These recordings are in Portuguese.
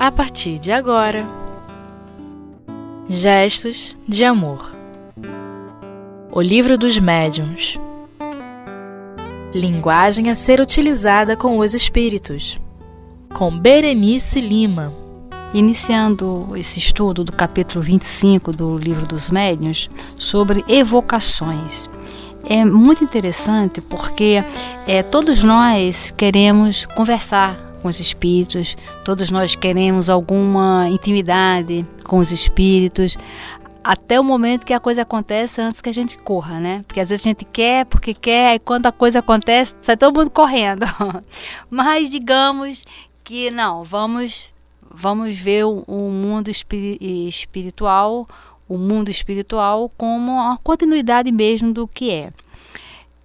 a partir de agora. Gestos de Amor O Livro dos Médiuns Linguagem a ser utilizada com os espíritos, com Berenice Lima. Iniciando esse estudo do capítulo 25 do Livro dos Médiuns sobre evocações. É muito interessante porque é, todos nós queremos conversar com os espíritos, todos nós queremos alguma intimidade com os espíritos, até o momento que a coisa acontece antes que a gente corra, né? Porque às vezes a gente quer porque quer, e quando a coisa acontece, sai todo mundo correndo. Mas digamos que não, vamos vamos ver o, o mundo espiritual, o mundo espiritual como a continuidade mesmo do que é.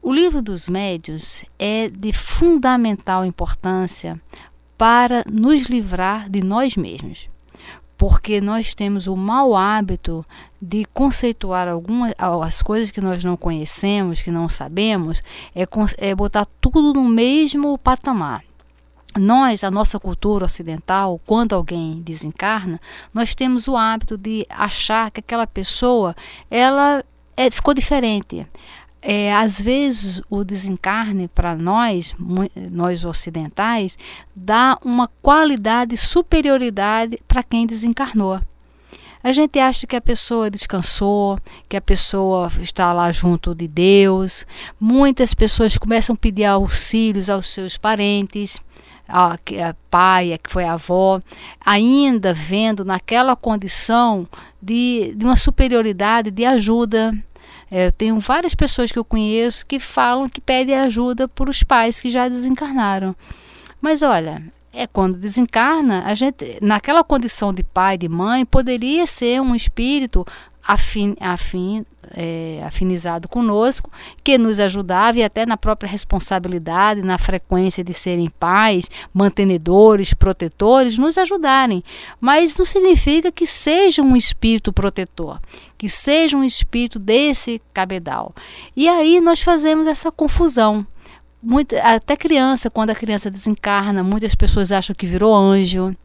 O livro dos médios é de fundamental importância para nos livrar de nós mesmos. Porque nós temos o mau hábito de conceituar algumas as coisas que nós não conhecemos, que não sabemos, é, é botar tudo no mesmo patamar nós, a nossa cultura ocidental, quando alguém desencarna, nós temos o hábito de achar que aquela pessoa ela é, ficou diferente é, às vezes o desencarne para nós, nós ocidentais, dá uma qualidade superioridade para quem desencarnou. A gente acha que a pessoa descansou, que a pessoa está lá junto de Deus. Muitas pessoas começam a pedir auxílios aos seus parentes, a, a pai, a que foi a avó, ainda vendo naquela condição de, de uma superioridade, de ajuda, eu tenho várias pessoas que eu conheço que falam que pedem ajuda para os pais que já desencarnaram. Mas olha, é quando desencarna, a gente, naquela condição de pai, de mãe, poderia ser um espírito afim, afim, é, afinizado conosco, que nos ajudava e até na própria responsabilidade, na frequência de serem pais, mantenedores, protetores, nos ajudarem. Mas não significa que seja um espírito protetor, que seja um espírito desse cabedal. E aí nós fazemos essa confusão. Muito, até criança, quando a criança desencarna, muitas pessoas acham que virou anjo,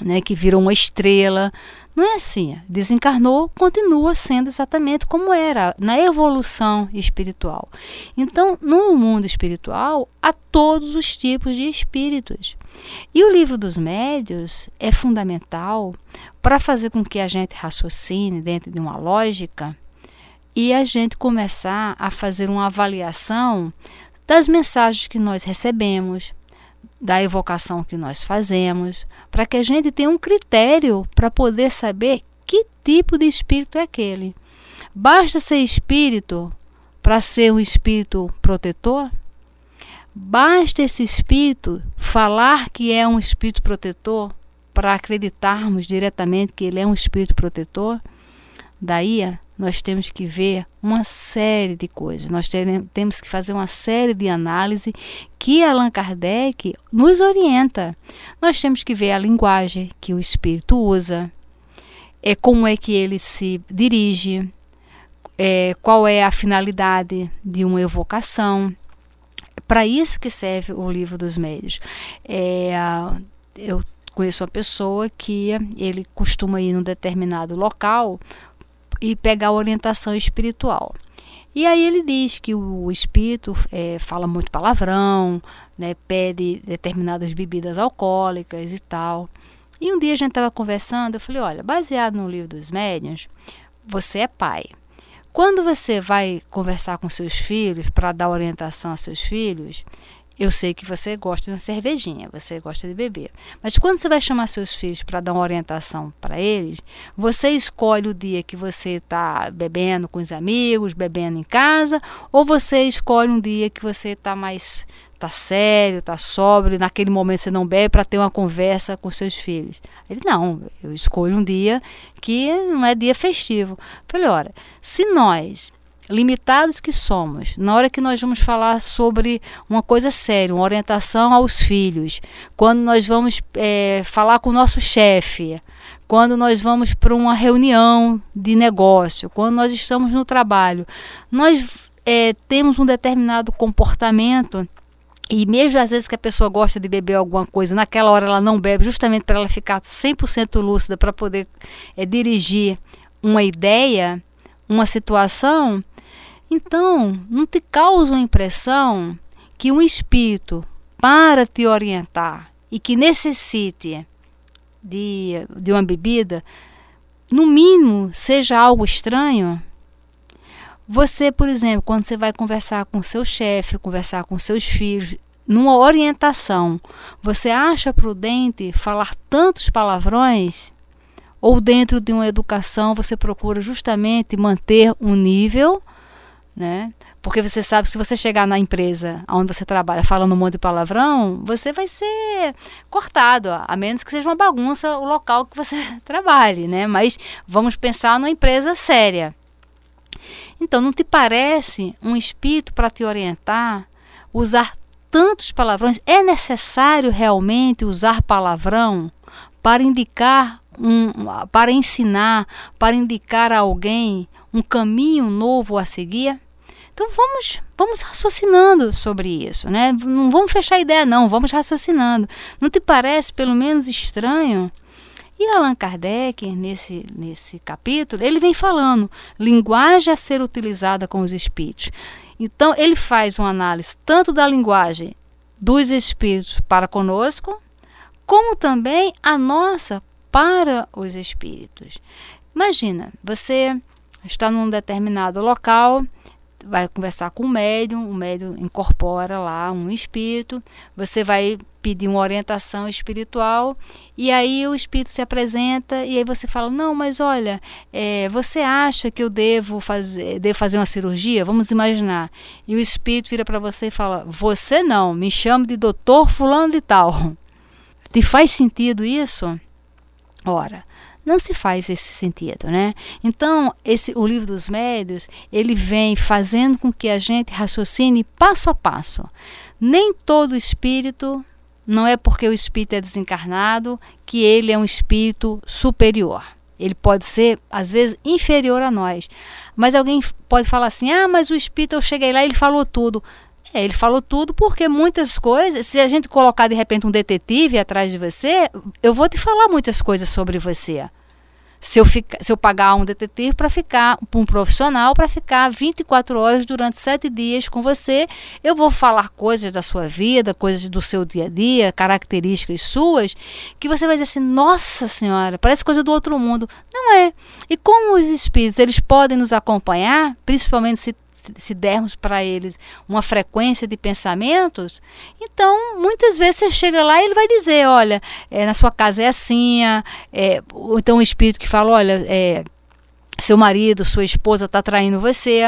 né, que virou uma estrela. Não é assim. Desencarnou, continua sendo exatamente como era na evolução espiritual. Então, no mundo espiritual, há todos os tipos de espíritos. E o livro dos médios é fundamental para fazer com que a gente raciocine dentro de uma lógica e a gente começar a fazer uma avaliação das mensagens que nós recebemos, da evocação que nós fazemos, para que a gente tenha um critério para poder saber que tipo de espírito é aquele. Basta ser espírito para ser um espírito protetor? Basta esse espírito falar que é um espírito protetor para acreditarmos diretamente que ele é um espírito protetor? Daí nós temos que ver uma série de coisas, nós temos que fazer uma série de análise que Allan Kardec nos orienta. Nós temos que ver a linguagem que o espírito usa, é como é que ele se dirige, é, qual é a finalidade de uma evocação. Para isso que serve o livro dos médios. É, eu conheço uma pessoa que ele costuma ir num determinado local e pegar orientação espiritual. E aí ele diz que o espírito é, fala muito palavrão, né, pede determinadas bebidas alcoólicas e tal. E um dia a gente estava conversando, eu falei, olha, baseado no livro dos médiuns, você é pai. Quando você vai conversar com seus filhos para dar orientação a seus filhos, eu sei que você gosta de uma cervejinha, você gosta de beber. Mas quando você vai chamar seus filhos para dar uma orientação para eles, você escolhe o dia que você está bebendo com os amigos, bebendo em casa, ou você escolhe um dia que você está mais tá sério, tá sóbrio, naquele momento você não bebe para ter uma conversa com seus filhos. Ele não, eu escolho um dia que não é dia festivo. falei, olha, se nós limitados que somos, na hora que nós vamos falar sobre uma coisa séria, uma orientação aos filhos, quando nós vamos é, falar com o nosso chefe, quando nós vamos para uma reunião de negócio, quando nós estamos no trabalho, nós é, temos um determinado comportamento E mesmo às vezes que a pessoa gosta de beber alguma coisa, naquela hora ela não bebe, justamente para ela ficar 100% lúcida, para poder é, dirigir uma ideia, uma situação. Então, não te causa uma impressão que um espírito, para te orientar e que necessite de, de uma bebida, no mínimo seja algo estranho? Você, por exemplo, quando você vai conversar com seu chefe, conversar com seus filhos, numa orientação, você acha prudente falar tantos palavrões? Ou dentro de uma educação você procura justamente manter um nível, né? Porque você sabe que se você chegar na empresa onde você trabalha falando um monte de palavrão, você vai ser cortado, a menos que seja uma bagunça o local que você trabalhe, né? Mas vamos pensar numa empresa séria. Então, não te parece um espírito para te orientar usar tantos palavrões? É necessário realmente usar palavrão para indicar um, para ensinar, para indicar a alguém um caminho novo a seguir? Então vamos, vamos raciocinando sobre isso, né? Não vamos fechar a ideia não, vamos raciocinando. Não te parece pelo menos estranho e Allan Kardec, nesse, nesse capítulo, ele vem falando linguagem a ser utilizada com os espíritos. Então, ele faz uma análise tanto da linguagem dos espíritos para conosco, como também a nossa para os espíritos. Imagina, você está num determinado local vai conversar com o médium, o médium incorpora lá um espírito, você vai pedir uma orientação espiritual e aí o espírito se apresenta e aí você fala não mas olha é, você acha que eu devo fazer devo fazer uma cirurgia? Vamos imaginar. E o espírito vira para você e fala você não me chame de doutor fulano de tal. Te faz sentido isso? Ora não se faz esse sentido, né? Então, esse o livro dos médios, ele vem fazendo com que a gente raciocine passo a passo. Nem todo espírito, não é porque o espírito é desencarnado que ele é um espírito superior. Ele pode ser, às vezes, inferior a nós. Mas alguém pode falar assim: ah, mas o espírito, eu cheguei lá e ele falou tudo. É, ele falou tudo porque muitas coisas, se a gente colocar de repente um detetive atrás de você, eu vou te falar muitas coisas sobre você. Se eu, fica, se eu pagar um detetive para ficar, um profissional para ficar 24 horas durante sete dias com você, eu vou falar coisas da sua vida, coisas do seu dia a dia, características suas, que você vai dizer assim: nossa senhora, parece coisa do outro mundo. Não é. E como os espíritos eles podem nos acompanhar, principalmente se se dermos para eles uma frequência de pensamentos, então muitas vezes você chega lá e ele vai dizer, olha, é, na sua casa é assim, é, ou então um espírito que fala, olha, é, seu marido, sua esposa está traindo você.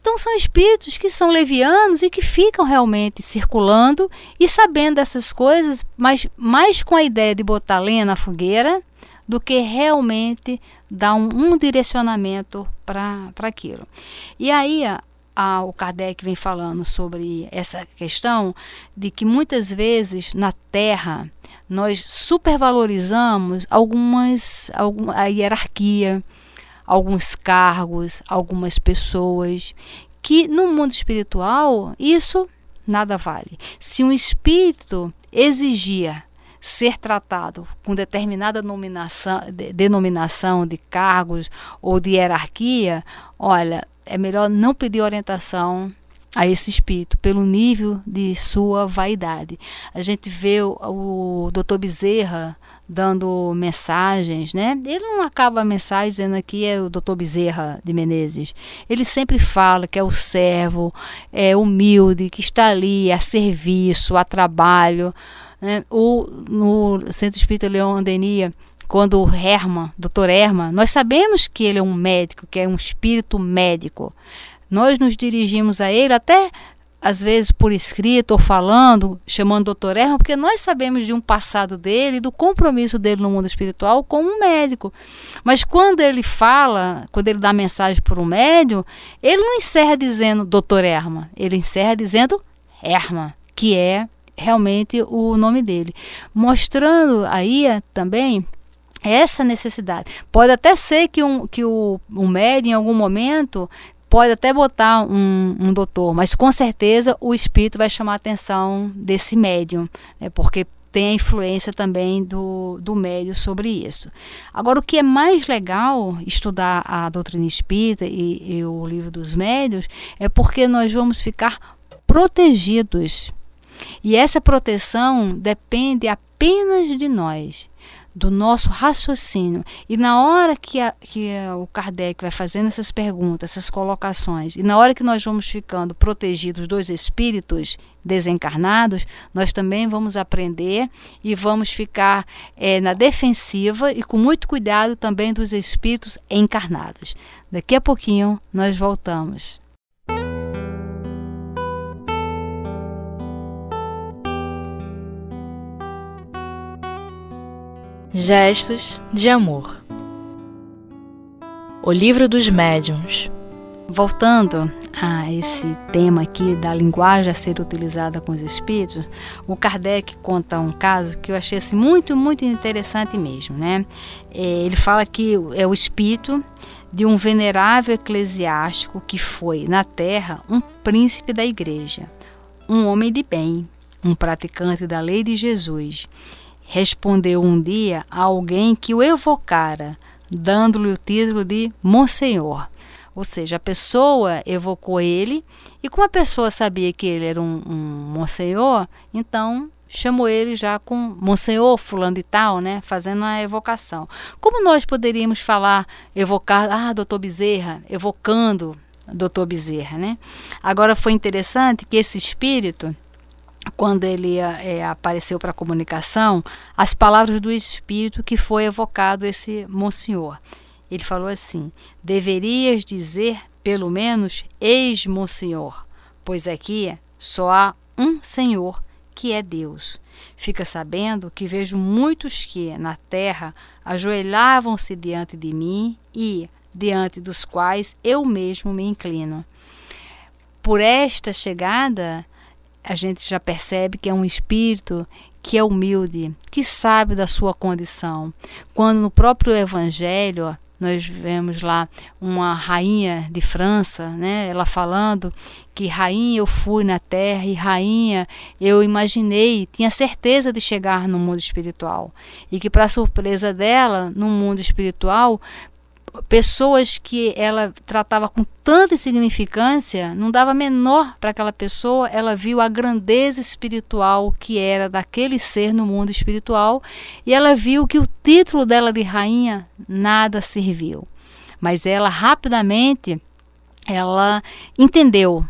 Então são espíritos que são levianos e que ficam realmente circulando e sabendo dessas coisas, mas mais com a ideia de botar lenha na fogueira do que realmente dar um, um direcionamento para aquilo. E aí a, o Kardec vem falando sobre essa questão de que muitas vezes na Terra nós supervalorizamos algumas algum, a hierarquia, alguns cargos, algumas pessoas, que no mundo espiritual isso nada vale. Se um espírito exigia ser tratado com determinada nominação, de, denominação de cargos ou de hierarquia, olha, é melhor não pedir orientação a esse espírito pelo nível de sua vaidade. A gente vê o, o Dr. Bezerra dando mensagens, né? Ele não acaba a mensagem dizendo aqui é o Dr. Bezerra de Menezes. Ele sempre fala que é o servo, é humilde, que está ali a serviço, a trabalho. Né? O, no Centro Espírita Leão Andenia, quando o Herman, Dr. Herman, nós sabemos que ele é um médico, que é um espírito médico. Nós nos dirigimos a ele até às vezes por escrito ou falando, chamando Dr. Herman, porque nós sabemos de um passado dele, do compromisso dele no mundo espiritual como um médico. Mas quando ele fala, quando ele dá mensagem para o médium, ele não encerra dizendo Dr. Herman, ele encerra dizendo Herman, que é realmente o nome dele. Mostrando aí também essa necessidade. Pode até ser que, um, que o, o médium, em algum momento, pode até botar um, um doutor, mas com certeza o espírito vai chamar a atenção desse médium, né, porque tem a influência também do, do médio sobre isso. Agora, o que é mais legal estudar a doutrina espírita e, e o livro dos médios é porque nós vamos ficar protegidos. E essa proteção depende apenas de nós do nosso raciocínio. E na hora que, a, que a, o Kardec vai fazendo essas perguntas, essas colocações, e na hora que nós vamos ficando protegidos dos espíritos desencarnados, nós também vamos aprender e vamos ficar é, na defensiva e com muito cuidado também dos espíritos encarnados. Daqui a pouquinho nós voltamos. Gestos de amor. O livro dos médiuns. Voltando a esse tema aqui da linguagem a ser utilizada com os espíritos, o Kardec conta um caso que eu achei assim, muito, muito interessante mesmo. Né? É, ele fala que é o espírito de um venerável eclesiástico que foi, na terra, um príncipe da igreja, um homem de bem, um praticante da lei de Jesus respondeu um dia a alguém que o evocara, dando-lhe o título de Monsenhor. Ou seja, a pessoa evocou ele, e como a pessoa sabia que ele era um, um Monsenhor, então chamou ele já com Monsenhor fulano e tal, né, fazendo a evocação. Como nós poderíamos falar, evocar, ah, doutor Bezerra, evocando doutor Bezerra, né? Agora foi interessante que esse espírito, quando ele é, apareceu para a comunicação, as palavras do Espírito que foi evocado esse Monsenhor. Ele falou assim: deverias dizer, pelo menos, ex-Monsenhor, pois aqui só há um Senhor, que é Deus. Fica sabendo que vejo muitos que, na terra, ajoelhavam-se diante de mim e, diante dos quais eu mesmo me inclino. Por esta chegada, a gente já percebe que é um espírito que é humilde, que sabe da sua condição. Quando no próprio Evangelho nós vemos lá uma rainha de França, né? Ela falando que rainha eu fui na terra e rainha eu imaginei, tinha certeza de chegar no mundo espiritual e que para surpresa dela, no mundo espiritual, pessoas que ela tratava com tanta insignificância, não dava menor para aquela pessoa, ela viu a grandeza espiritual que era daquele ser no mundo espiritual e ela viu que o título dela de rainha nada serviu. Mas ela rapidamente ela entendeu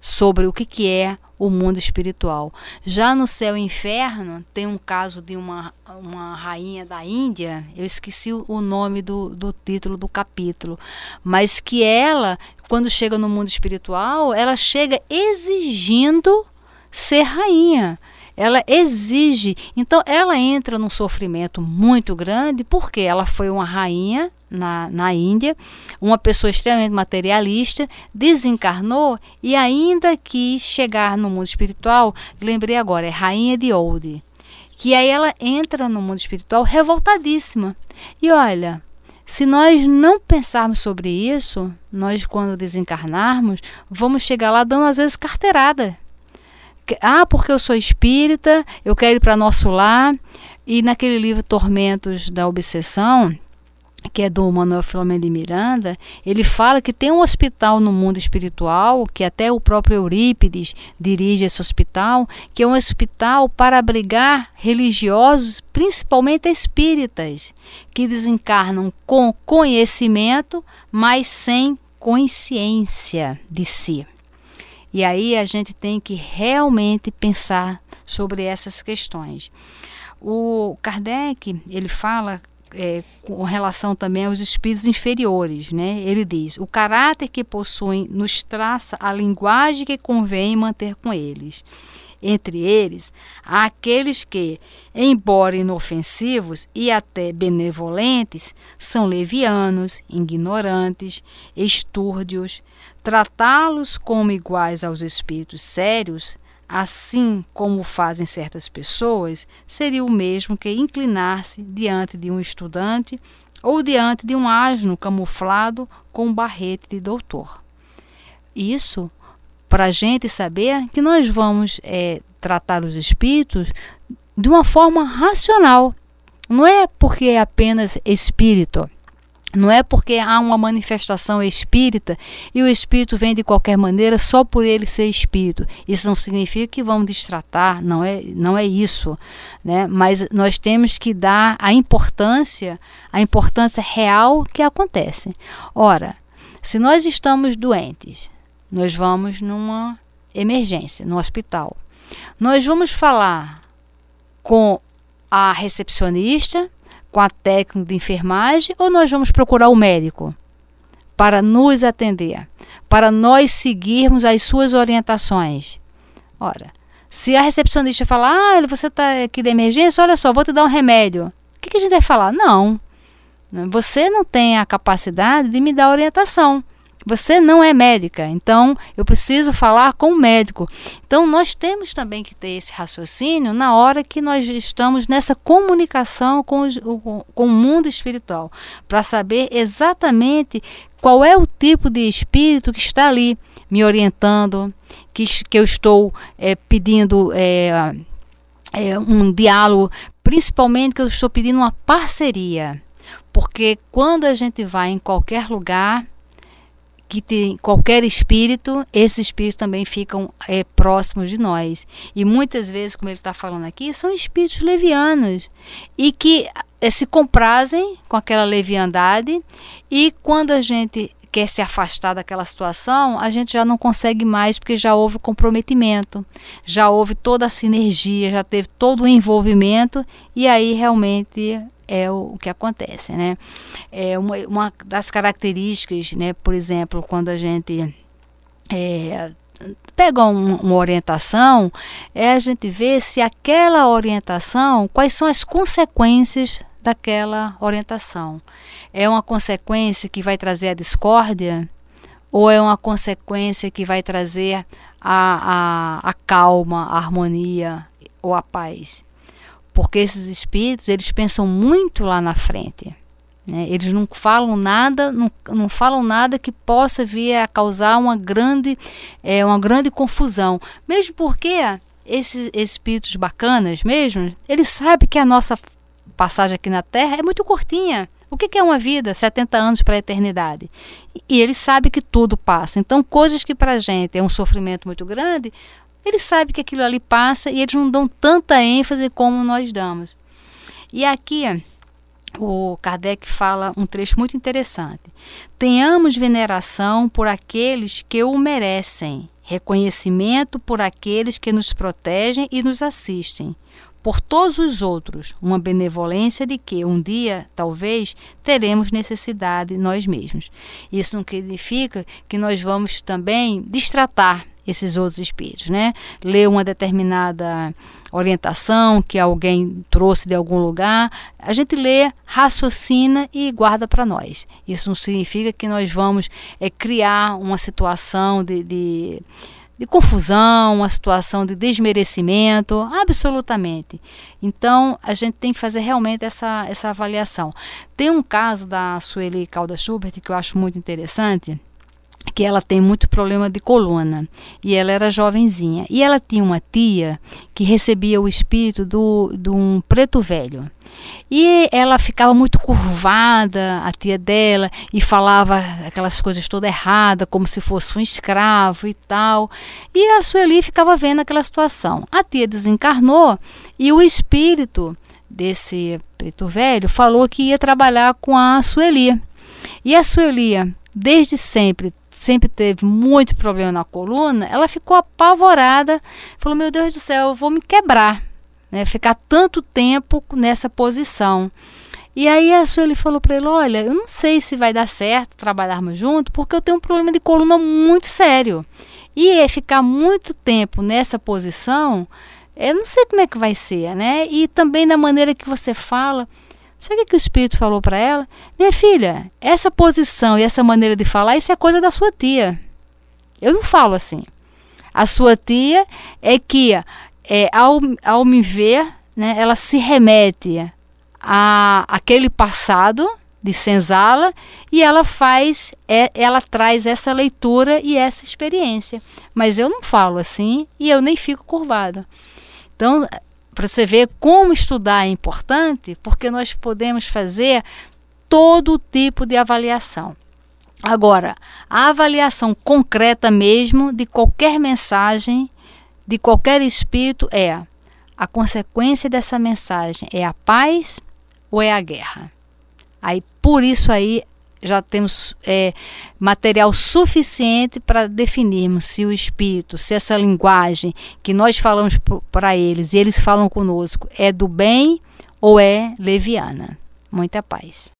sobre o que, que é o mundo espiritual. Já no céu e inferno, tem um caso de uma, uma rainha da Índia, eu esqueci o nome do, do título do capítulo, mas que ela, quando chega no mundo espiritual, ela chega exigindo ser rainha ela exige. Então, ela entra num sofrimento muito grande porque ela foi uma rainha na, na Índia, uma pessoa extremamente materialista, desencarnou e ainda quis chegar no mundo espiritual. Lembrei agora, é rainha de Old. Que aí ela entra no mundo espiritual revoltadíssima. E olha, se nós não pensarmos sobre isso, nós, quando desencarnarmos, vamos chegar lá dando às vezes carteirada ah, porque eu sou espírita, eu quero ir para nosso lar. E naquele livro Tormentos da Obsessão, que é do Manuel Filomeno de Miranda, ele fala que tem um hospital no mundo espiritual, que até o próprio Eurípides dirige esse hospital, que é um hospital para abrigar religiosos, principalmente espíritas, que desencarnam com conhecimento, mas sem consciência de si. E aí a gente tem que realmente pensar sobre essas questões. O Kardec, ele fala é, com relação também aos espíritos inferiores, né? Ele diz: o caráter que possuem nos traça a linguagem que convém manter com eles. Entre eles, aqueles que, embora inofensivos e até benevolentes, são levianos, ignorantes, estúrdios, Tratá-los como iguais aos espíritos sérios, assim como fazem certas pessoas, seria o mesmo que inclinar-se diante de um estudante ou diante de um asno camuflado com um barrete de doutor. Isso para a gente saber que nós vamos é, tratar os espíritos de uma forma racional. Não é porque é apenas espírito. Não é porque há uma manifestação espírita e o espírito vem de qualquer maneira só por ele ser espírito. Isso não significa que vamos destratar, não é, não é isso, né? Mas nós temos que dar a importância, a importância real que acontece. Ora, se nós estamos doentes, nós vamos numa emergência, no hospital. Nós vamos falar com a recepcionista com a técnica de enfermagem ou nós vamos procurar o médico para nos atender, para nós seguirmos as suas orientações? Ora, se a recepcionista falar, ah, você está aqui de emergência, olha só, vou te dar um remédio. O que, que a gente vai falar? Não, você não tem a capacidade de me dar orientação. Você não é médica, então eu preciso falar com o médico. Então nós temos também que ter esse raciocínio na hora que nós estamos nessa comunicação com, os, o, com o mundo espiritual, para saber exatamente qual é o tipo de espírito que está ali me orientando, que, que eu estou é, pedindo é, é, um diálogo, principalmente que eu estou pedindo uma parceria. Porque quando a gente vai em qualquer lugar, que tem qualquer espírito, esses espíritos também ficam é, próximos de nós. E muitas vezes, como ele está falando aqui, são espíritos levianos. E que é, se comprazem com aquela leviandade. E quando a gente quer se afastar daquela situação, a gente já não consegue mais porque já houve comprometimento, já houve toda a sinergia, já teve todo o envolvimento. E aí realmente é o, que acontece, né? É uma, uma das características, né? Por exemplo, quando a gente é, pega um, uma orientação, é a gente ver se aquela orientação, quais são as consequências daquela orientação. É uma consequência que vai trazer a discórdia ou é uma consequência que vai trazer a, a, a calma, a harmonia ou a paz? Porque esses espíritos eles pensam muito lá na frente. Né? Eles não falam nada, não, não falam nada que possa vir a causar uma grande, é, uma grande confusão. Mesmo porque esses espíritos bacanas mesmo, eles sabem que a nossa passagem aqui na Terra é muito curtinha. O que é uma vida? 70 anos para a eternidade. E ele sabe que tudo passa. Então, coisas que para a gente é um sofrimento muito grande, ele sabe que aquilo ali passa e eles não dão tanta ênfase como nós damos. E aqui o Kardec fala um trecho muito interessante. Tenhamos veneração por aqueles que o merecem, reconhecimento por aqueles que nos protegem e nos assistem, por todos os outros, uma benevolência de que um dia, talvez, teremos necessidade nós mesmos. Isso não significa que nós vamos também distratar esses outros espíritos, né? Ler uma determinada orientação que alguém trouxe de algum lugar, a gente lê, raciocina e guarda para nós. Isso não significa que nós vamos é, criar uma situação de, de, de confusão, uma situação de desmerecimento, absolutamente. Então, a gente tem que fazer realmente essa, essa avaliação. Tem um caso da Sueli Calda Schubert que eu acho muito interessante, que ela tem muito problema de coluna e ela era jovenzinha. E ela tinha uma tia que recebia o espírito do, de um preto velho. E ela ficava muito curvada a tia dela e falava aquelas coisas toda errada como se fosse um escravo e tal. E a Sueli ficava vendo aquela situação. A tia desencarnou e o espírito desse preto velho falou que ia trabalhar com a Sueli. E a Sueli desde sempre sempre teve muito problema na coluna, ela ficou apavorada, falou: Meu Deus do céu, eu vou me quebrar, né? ficar tanto tempo nessa posição. E aí a Sueli falou para ele: Olha, eu não sei se vai dar certo trabalharmos junto, porque eu tenho um problema de coluna muito sério. E é ficar muito tempo nessa posição, eu não sei como é que vai ser, né? E também da maneira que você fala. Sabe o que o Espírito falou para ela? Minha filha, essa posição e essa maneira de falar, isso é coisa da sua tia. Eu não falo assim. A sua tia é que, é, ao, ao me ver, né, ela se remete a aquele passado de senzala e ela faz, é, ela traz essa leitura e essa experiência. Mas eu não falo assim e eu nem fico curvada. Então, para você ver como estudar é importante, porque nós podemos fazer todo tipo de avaliação. Agora, a avaliação concreta mesmo de qualquer mensagem, de qualquer espírito é a consequência dessa mensagem é a paz ou é a guerra? Aí por isso aí já temos é, material suficiente para definirmos se o espírito, se essa linguagem que nós falamos para eles e eles falam conosco é do bem ou é leviana. Muita paz.